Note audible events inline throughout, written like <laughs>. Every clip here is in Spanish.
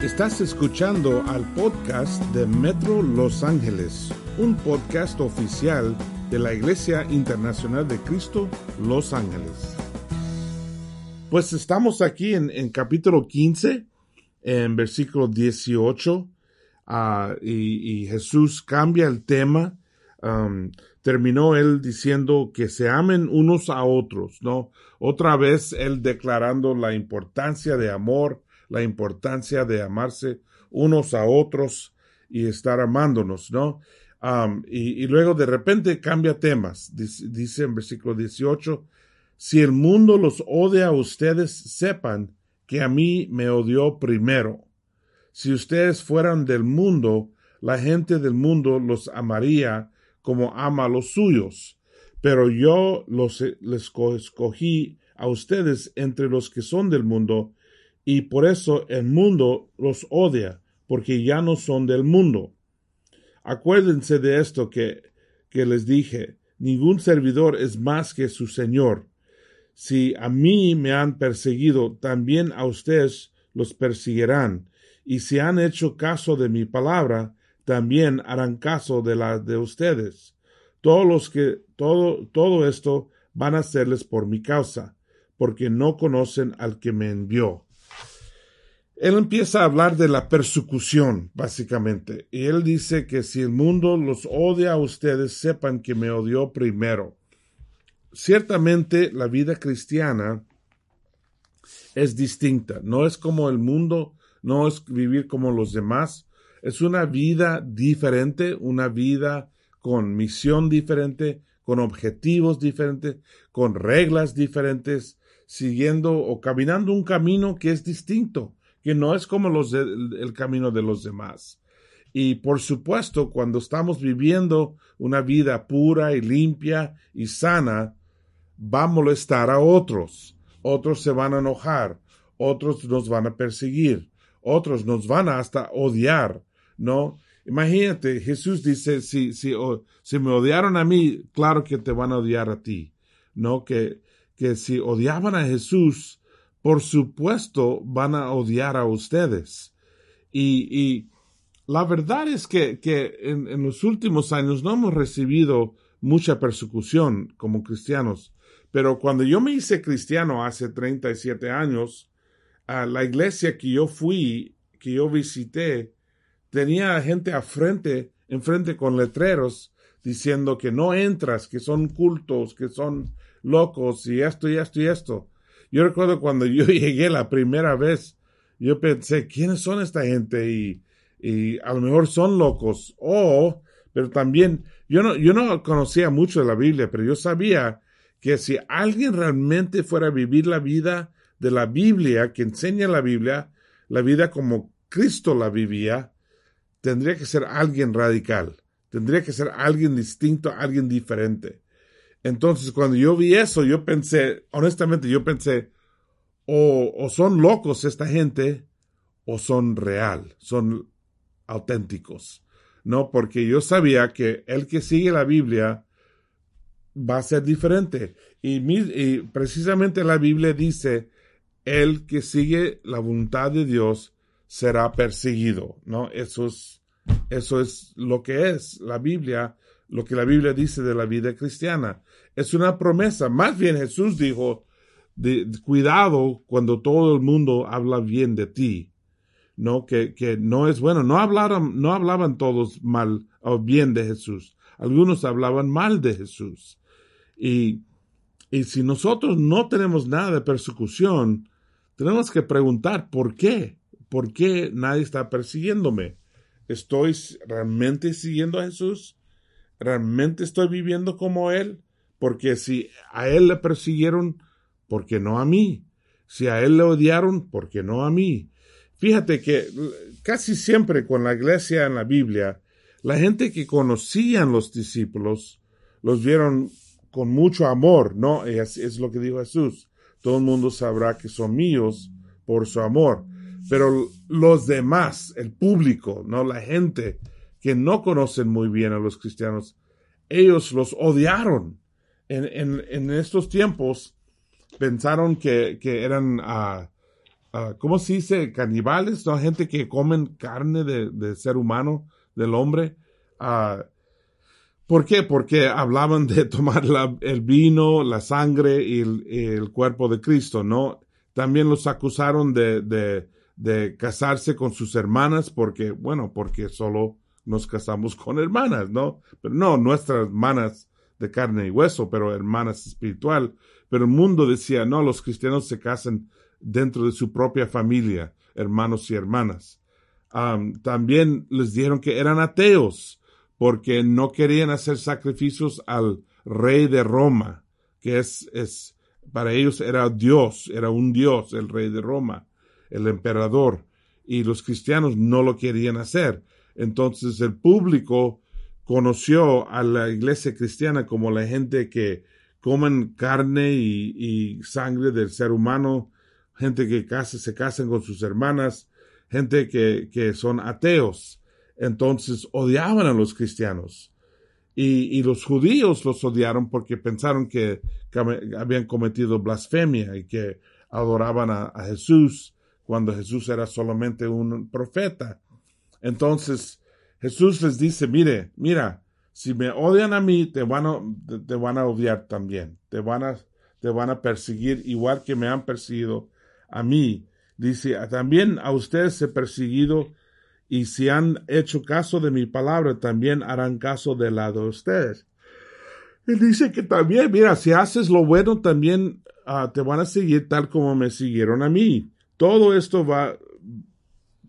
Estás escuchando al podcast de Metro Los Ángeles, un podcast oficial de la Iglesia Internacional de Cristo Los Ángeles. Pues estamos aquí en, capítulo 15, en versículo 18, ah, y, Jesús cambia el tema. Um, terminó él diciendo que se amen unos a otros, ¿no? Otra vez él declarando la importancia de amor, la importancia de amarse unos a otros y estar amándonos, ¿no? y, luego de repente cambia temas. Dice, en versículo 18, si el mundo los odia a ustedes, sepan que a mí me odió primero. Si ustedes fueran del mundo, la gente del mundo los amaría como ama a los suyos. Pero yo los, les escogí a ustedes entre los que son del mundo y por eso el mundo los odia, porque ya no son del mundo. Acuérdense de esto que, que les dije, ningún servidor es más que su Señor. Si a mí me han perseguido, también a ustedes los perseguirán, y si han hecho caso de mi palabra, también harán caso de la de ustedes. Todos los que todo todo esto van a hacerles por mi causa, porque no conocen al que me envió él empieza a hablar de la persecución, básicamente, y él dice que si el mundo los odia a ustedes, sepan que me odió primero. Ciertamente la vida cristiana es distinta, no es como el mundo, no es vivir como los demás, es una vida diferente, una vida con misión diferente, con objetivos diferentes, con reglas diferentes, siguiendo o caminando un camino que es distinto que no es como los el camino de los demás. Y por supuesto, cuando estamos viviendo una vida pura y limpia y sana, va a molestar a otros. Otros se van a enojar, otros nos van a perseguir, otros nos van a hasta odiar, ¿no? Imagínate, Jesús dice, si, si, si me odiaron a mí, claro que te van a odiar a ti, ¿no? Que, que si odiaban a Jesús, por supuesto van a odiar a ustedes. Y, la verdad es que, en, los últimos años no hemos recibido mucha persecución como cristianos. Pero cuando yo me hice cristiano hace 37 años, a la iglesia que yo fui, que yo visité, tenía gente a frente, enfrente con letreros diciendo que no entras, que son cultos, que son locos y esto y esto y esto. Yo recuerdo cuando yo <laughs> llegué la primera vez, yo pensé, ¿quiénes son esta gente? Y, y a lo mejor son locos. O, pero también, yo no, yo no conocía mucho de la Biblia, pero yo sabía que si alguien realmente fuera a vivir la vida de la Biblia, que enseña la Biblia, la vida como Cristo la vivía, tendría que ser alguien radical, tendría que ser alguien distinto, alguien diferente. Entonces, cuando yo vi eso, yo pensé, honestamente, yo pensé, o, son locos esta gente, o son real, son auténticos. No, porque yo sabía que el que sigue la Biblia va a ser diferente. Y, y precisamente la Biblia dice, el que sigue la voluntad de Dios será perseguido, ¿no? Eso es, eso es lo que es la Biblia lo que la Biblia dice de la vida cristiana. Es una promesa. Más bien Jesús dijo, cuidado cuando todo el mundo habla bien de ti. No, que, que no es bueno. No hablaron, no hablaban todos mal o bien de Jesús. Algunos hablaban mal de Jesús. Y, y si nosotros no tenemos nada de persecución, tenemos que preguntar por qué. ¿Por qué nadie está persiguiéndome? ¿Estoy realmente siguiendo a Jesús? ¿Realmente estoy viviendo como Él? Porque si a Él le persiguieron, ¿por qué no a mí? Si a Él le odiaron, ¿por qué no a mí? Fíjate que casi siempre con la iglesia en la Biblia, la gente que conocían los discípulos, los vieron con mucho amor, ¿no? Es, es lo que dijo Jesús. Todo el mundo sabrá que son míos por su amor. Pero los demás, el público, ¿no? La gente que no conocen muy bien a los cristianos, ellos los odiaron. En, en, estos tiempos pensaron que, que eran, uh, uh, ¿cómo se dice? Canibales, ¿no? Gente que comen carne de, ser humano, del hombre. Uh, ¿Por qué? Porque hablaban de <laughs> tomar el vino, la sangre y el, cuerpo de Cristo, ¿no? También los acusaron de, de, de, casarse con sus hermanas porque, bueno, porque solo nos casamos con hermanas, ¿no? Pero no, nuestras hermanas de carne y hueso, pero hermanas espiritual. Pero el mundo decía, no, los cristianos se casan dentro de su propia familia, hermanos y hermanas. también les dijeron que eran ateos porque no querían hacer sacrificios al rey de Roma, que es, es, para ellos era Dios, era un Dios, el rey de Roma, el emperador, y los cristianos no lo querían hacer. Entonces el público conoció a la iglesia cristiana como la gente que comen carne y, sangre del ser humano, gente que se casan con sus hermanas, gente que, que son ateos entonces odiaban a los cristianos. Y, los judíos los odiaron porque pensaron que, habían cometido blasfemia y que adoraban a, Jesús cuando Jesús era solamente un profeta. Entonces Jesús les dice, mire, mira, si me odian a mí, te van a, te, van a odiar también, te van a, te van a perseguir igual que me han perseguido a mí. Dice, también a ustedes se perseguido y si han hecho caso de mi palabra, también harán caso del lado de ustedes. Y dice que también, mira, si haces lo bueno, también ah, te van a seguir tal como me siguieron a mí. Todo esto va,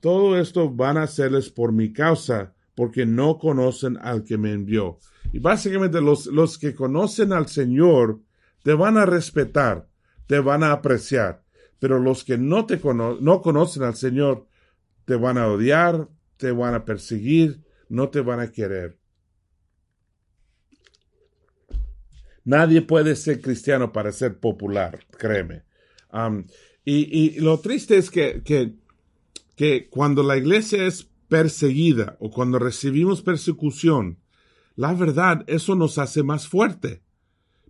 todo esto van a hacerles por mi causa, porque no conocen al que me envió. Y básicamente los, los que conocen al Señor te van a respetar, te van a apreciar. Pero los que no te no conocen al Señor, te van a odiar, te van a perseguir, no te van a querer. Nadie puede ser cristiano para ser popular, créeme. y, lo triste es que, que, que cuando la iglesia es perseguida o cuando recibimos persecución, la verdad, eso nos hace más fuerte.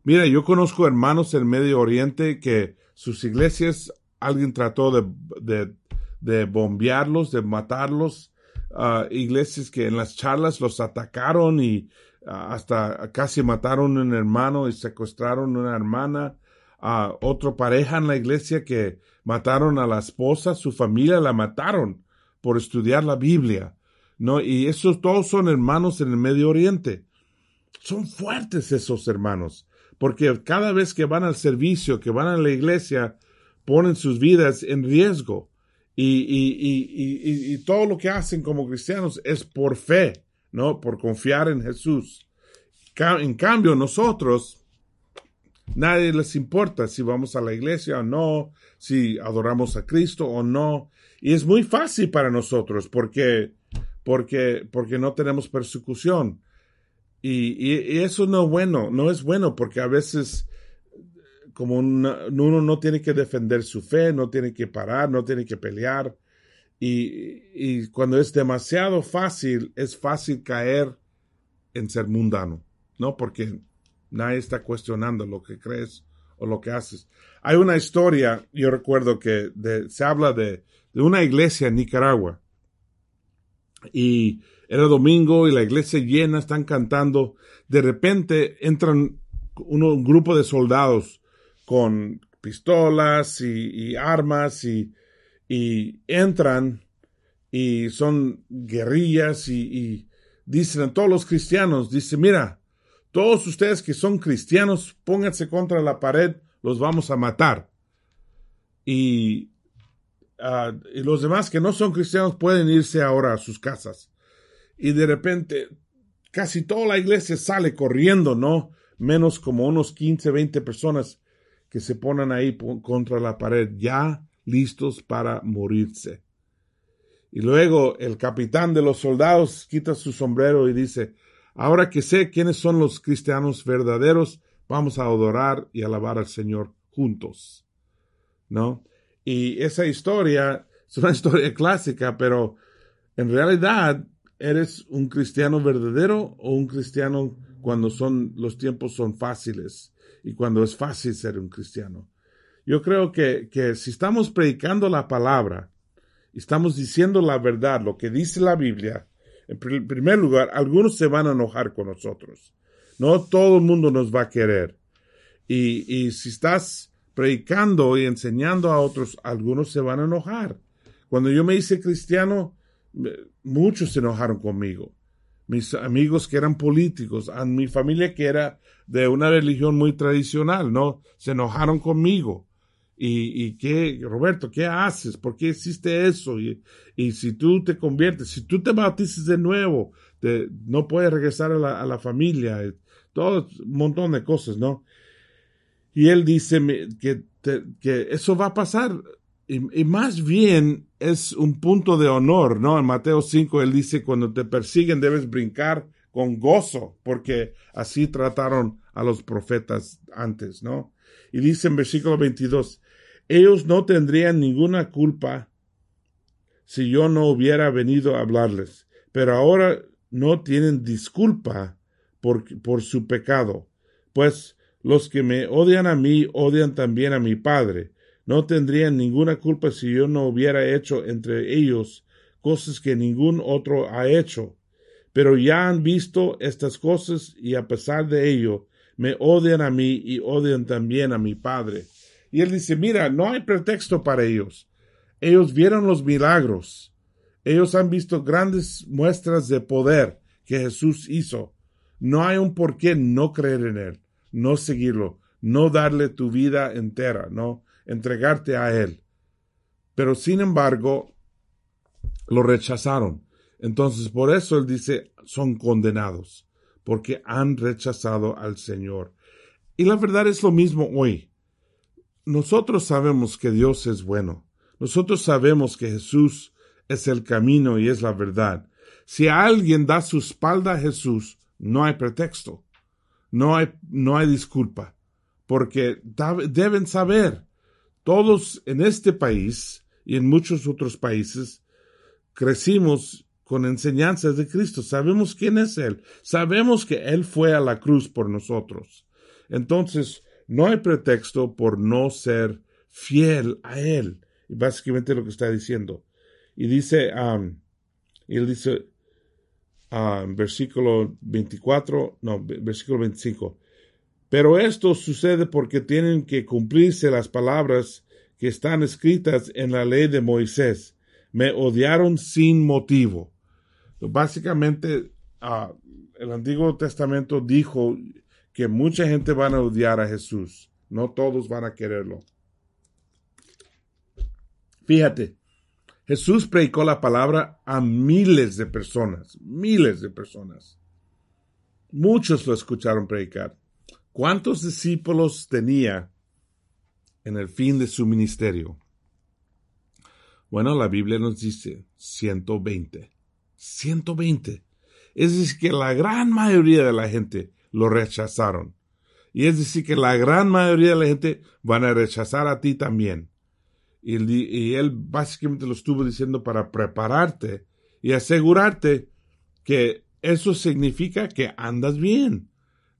Mira, yo conozco hermanos en Medio Oriente que sus iglesias, alguien trató de, de de bombearlos, de matarlos, uh, iglesias que en las charlas los atacaron y uh, hasta casi mataron un hermano y secuestraron una hermana, a otra pareja en la iglesia que mataron a la esposa, su familia la mataron por estudiar la Biblia, ¿no? Y esos todos son hermanos en el Medio Oriente. Son fuertes esos hermanos, porque cada vez que van al servicio, que van a la iglesia, ponen sus vidas en riesgo y, y, y, todo lo que hacen como cristianos es por fe, ¿no? Por confiar en Jesús. En cambio, nosotros, nadie les importa si vamos a la iglesia o no, si adoramos a Cristo o no. Y es muy fácil para nosotros porque, porque, porque no tenemos persecución. Y, y, eso no es bueno, no es bueno porque a veces como uno no tiene que defender su fe, no tiene que parar, no tiene que pelear. Y, cuando es demasiado fácil, es fácil caer en ser mundano, ¿no? Porque nadie está cuestionando lo que crees o lo que haces. Hay una historia, yo recuerdo que se habla de, una iglesia en Nicaragua. Y era domingo y la iglesia llena, están cantando. De repente entran un grupo de soldados con pistolas y, armas y, entran y son guerrillas y, dicen a todos los cristianos, dice, mira, todos ustedes que son cristianos, pónganse contra la pared, los vamos a matar. Y, ah, y los demás que no son cristianos pueden irse ahora a sus casas. Y de repente, casi toda la iglesia sale corriendo, ¿no? Menos como unos 15, 20 personas que se ponen ahí contra la pared, ya listos para morirse. Y luego el capitán de los soldados quita su sombrero y dice, ahora que sé quiénes son los cristianos verdaderos, vamos a adorar y alabar al Señor juntos. ¿No? Y esa historia es una <laughs> historia clásica, pero en realidad eres un cristiano verdadero o un cristiano cuando son los tiempos son fáciles y cuando es fácil ser un cristiano. yo creo que, que si estamos predicando la palabra, estamos diciendo la verdad, lo que dice la Biblia, en primer lugar, algunos se van a enojar con nosotros. No todo el mundo nos va a querer. Y, y si estás predicando y enseñando a otros, algunos se van a enojar. Cuando yo me hice cristiano, muchos se enojaron conmigo. Mis amigos que eran políticos, a mi familia que era de una religión muy tradicional, ¿no? Se enojaron conmigo. Y, y qué, Roberto, ¿qué haces? ¿Por qué hiciste eso? Y, y si tú te conviertes, si tú te bautizas de nuevo, te, no puedes regresar a la, a la familia, todo un montón de cosas, ¿no? Y él dice que, que eso va a pasar. Y, y, más bien es un punto de honor, ¿no? En Mateo 5 él dice, cuando te persiguen debes brincar con gozo, porque así trataron a los profetas antes, ¿no? Y dice en versículo 22, ellos no tendrían ninguna culpa si yo no hubiera venido a hablarles, pero ahora no tienen disculpa por, por su pecado, pues los que me odian a mí odian también a mi Padre. No tendrían ninguna culpa si yo no hubiera hecho entre ellos cosas que ningún otro ha hecho. Pero ya han visto estas cosas y a pesar de ello me odian a mí y odian también a mi Padre. Y él dice, mira, no hay pretexto para ellos. Ellos vieron los milagros. Ellos han visto grandes muestras de poder que Jesús hizo. No hay un por qué no creer en él no seguirlo, no darle tu vida entera, no entregarte a Él. Pero sin embargo, lo rechazaron. Entonces, por eso Él dice, son condenados, porque han rechazado al Señor. Y la verdad es lo mismo hoy. Nosotros sabemos que Dios es bueno. Nosotros sabemos que Jesús es el camino y es la verdad. Si alguien da su espalda a Jesús, no hay pretexto. No hay, no hay disculpa, porque deben saber, todos en este país y en muchos otros países, crecimos con enseñanzas de Cristo. Sabemos quién es Él. Sabemos que Él fue a la cruz por nosotros. Entonces, no hay pretexto por no ser fiel a Él. Básicamente lo que está diciendo. Y dice, um, él dice, versículo 24, no, versículo 25. Pero esto sucede porque tienen que cumplirse las palabras que están escritas en la ley de Moisés. Me odiaron sin motivo. Básicamente, el Antiguo Testamento dijo que mucha gente van a odiar a Jesús. No todos van a quererlo. Fíjate, Jesús predicó la palabra a miles de personas, miles de personas. Muchos lo escucharon predicar. ¿Cuántos discípulos tenía en el fin de su ministerio? Bueno, la Biblia nos dice 120. 120. Es decir, que la gran mayoría de la gente lo rechazaron. Y es decir, que la gran mayoría de la gente van a rechazar a ti también. Y, él básicamente lo estuvo diciendo para prepararte y asegurarte que eso significa que andas bien,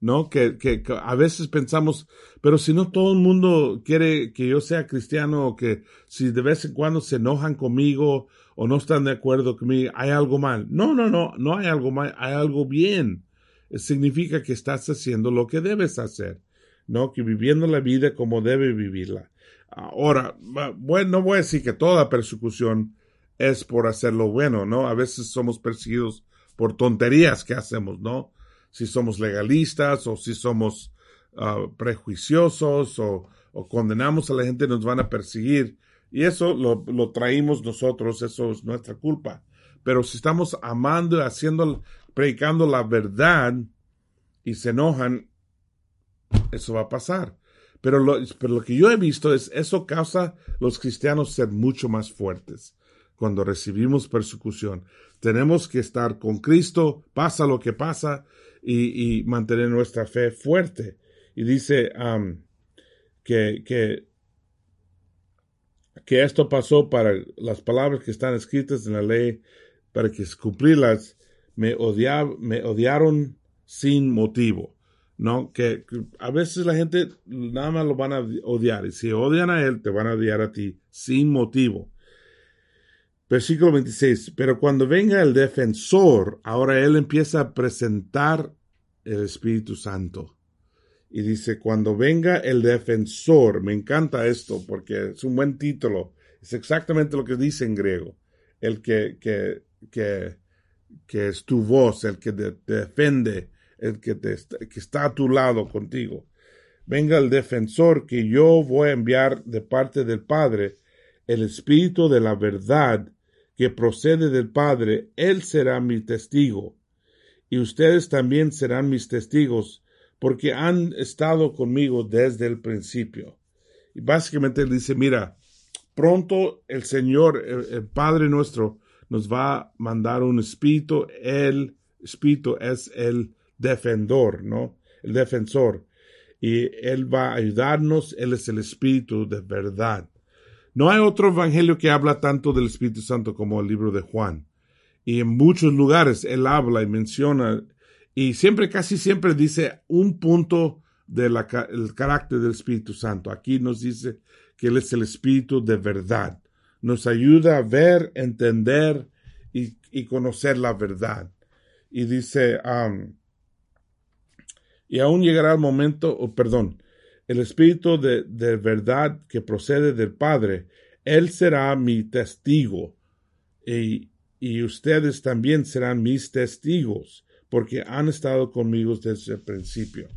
¿no? Que, que, a veces pensamos, pero si no todo el mundo quiere que yo sea cristiano o que si de vez en cuando se enojan conmigo o no están de acuerdo conmigo, hay algo mal. No, no, no, no hay algo mal, hay algo bien. Significa que estás haciendo lo que debes hacer, ¿no? Que viviendo la vida como debe vivirla. Ahora, bueno, no voy a decir que toda persecución es por hacer lo bueno, ¿no? A veces somos perseguidos por tonterías que hacemos, ¿no? Si somos legalistas o si somos ah, prejuiciosos o, condenamos a la gente, nos van a perseguir. Y eso lo, lo traímos nosotros, eso es nuestra culpa. Pero si estamos amando y haciendo, predicando la verdad y se enojan, eso va a pasar. Pero lo, pero lo que yo he visto es eso causa los cristianos ser mucho más fuertes cuando recibimos persecución. Tenemos que estar con Cristo, pasa lo que pasa, y, y mantener nuestra fe fuerte. Y dice um, que, que, que esto pasó para las palabras que están escritas en la ley, para que cumplirlas, me, me odiaron sin motivo. ¿no? Que, a veces la gente nada más lo van a odiar y si odian a él, te van a odiar a ti sin motivo. Versículo 26. Pero cuando venga el defensor, ahora él empieza a presentar el Espíritu Santo. Y dice, cuando venga el defensor, me encanta esto porque es un buen título, es exactamente lo que dice en griego, el que, que, que, que es tu voz, el que te defiende, el que, te, que está a tu lado contigo. Venga el defensor que yo voy a enviar de parte del Padre, el Espíritu de la verdad que procede del Padre, Él será mi testigo. Y ustedes también serán mis testigos, porque han estado conmigo desde el principio. Y básicamente él dice, mira, pronto el Señor, el, Padre nuestro, nos va a mandar un espíritu. El espíritu es el defensor, ¿no? El defensor. Y Él va a ayudarnos. Él es el espíritu de verdad. No hay otro evangelio que habla tanto del Espíritu Santo como el libro de Juan. Y en muchos lugares Él habla y menciona y siempre, casi siempre dice un punto del carácter del Espíritu Santo. Aquí nos dice que Él es el Espíritu de verdad. Nos ayuda a ver, entender y, conocer la verdad. Y dice, um, y aún llegará el momento, oh, perdón, el Espíritu de, de verdad que procede del Padre, Él será mi testigo. Y, ustedes también serán mis testigos porque han estado conmigo desde el principio.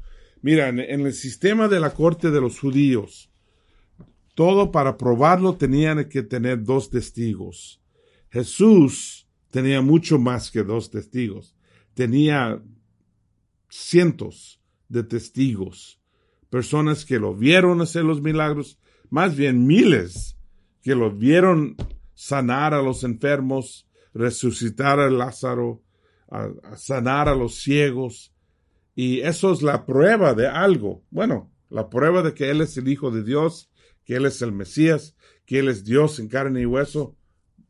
Mira, en el sistema de la corte de los judíos, todo para probarlo tenían que tener dos testigos. Jesús tenía mucho más que dos testigos. Tenía cientos de testigos, personas que lo vieron hacer los milagros, más bien miles que lo vieron sanar a los enfermos, resucitar a Lázaro, a, sanar a los ciegos. Y eso es la prueba de algo. Bueno, la prueba de que Él es el Hijo de Dios, que Él es el Mesías, que Él es Dios en carne y hueso,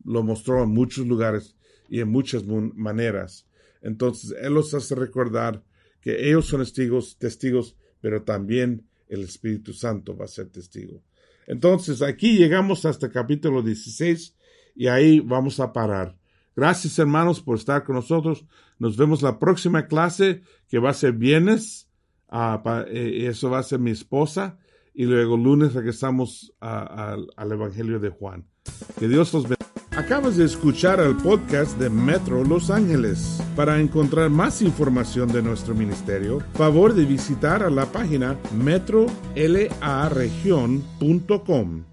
lo mostró en muchos lugares y en muchas maneras. Entonces, Él los hace recordar que ellos son testigos, testigos, pero también el Espíritu Santo va a ser testigo. Entonces, aquí llegamos hasta capítulo 16 y ahí vamos a parar. Gracias hermanos por estar con nosotros. Nos vemos la próxima clase que va a ser viernes. Uh, eso va a ser mi esposa. Y luego lunes regresamos al Evangelio de Juan. Que Dios los bendiga. Acabas de escuchar el podcast de Metro Los Ángeles. Para encontrar más información de nuestro ministerio, favor de visitar a la página metrolaregion.com.